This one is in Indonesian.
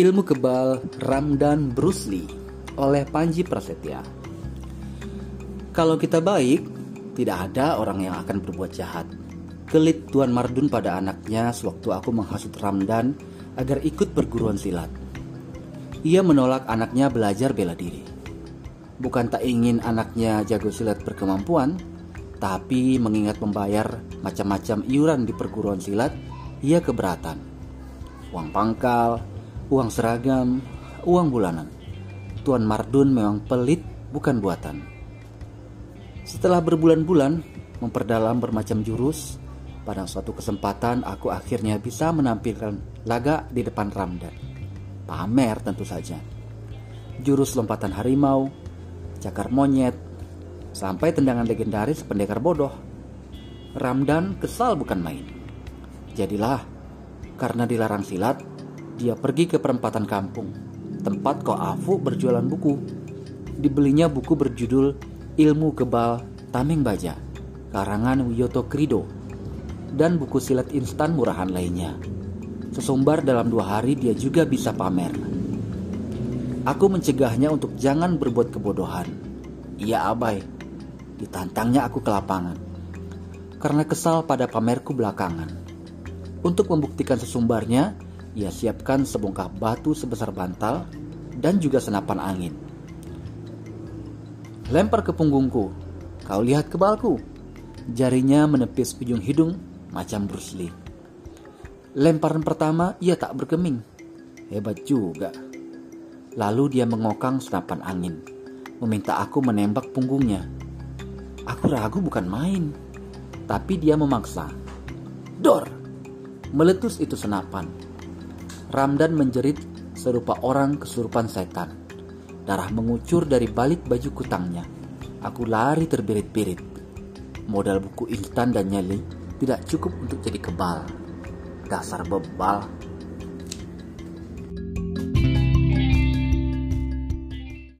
Ilmu Kebal Ramdan Bruce Lee oleh Panji Prasetya. Kalau kita baik, tidak ada orang yang akan berbuat jahat. Kelit Tuan Mardun pada anaknya sewaktu aku menghasut Ramdan agar ikut perguruan silat. Ia menolak anaknya belajar bela diri. Bukan tak ingin anaknya jago silat berkemampuan, tapi mengingat membayar macam-macam iuran di perguruan silat, ia keberatan. Uang pangkal, uang seragam, uang bulanan. Tuan Mardun memang pelit bukan buatan. Setelah berbulan-bulan memperdalam bermacam jurus, pada suatu kesempatan aku akhirnya bisa menampilkan laga di depan Ramdan. Pamer tentu saja. Jurus lompatan harimau, cakar monyet, sampai tendangan legendaris pendekar bodoh. Ramdan kesal bukan main. Jadilah, karena dilarang silat, dia pergi ke perempatan kampung, tempat Ko Afu berjualan buku. Dibelinya buku berjudul Ilmu Kebal Tameng Baja, karangan Wiyoto Krido dan buku silat instan murahan lainnya. Sesumbar dalam dua hari dia juga bisa pamer. Aku mencegahnya untuk jangan berbuat kebodohan. Ia abai. Ditantangnya aku ke lapangan. Karena kesal pada pamerku belakangan. Untuk membuktikan sesumbarnya, ia siapkan sebongkah batu sebesar bantal dan juga senapan angin. Lempar ke punggungku. Kau lihat kebalku. Jarinya menepis ujung hidung macam Bruce Lee. Lemparan pertama ia tak bergeming. Hebat juga. Lalu dia mengokang senapan angin, meminta aku menembak punggungnya. Aku ragu bukan main, tapi dia memaksa. Dor! Meletus itu senapan. Ramdan menjerit serupa orang kesurupan setan. Darah mengucur dari balik baju kutangnya. Aku lari terbirit-birit. Modal buku instan dan nyali tidak cukup untuk jadi kebal. Dasar bebal.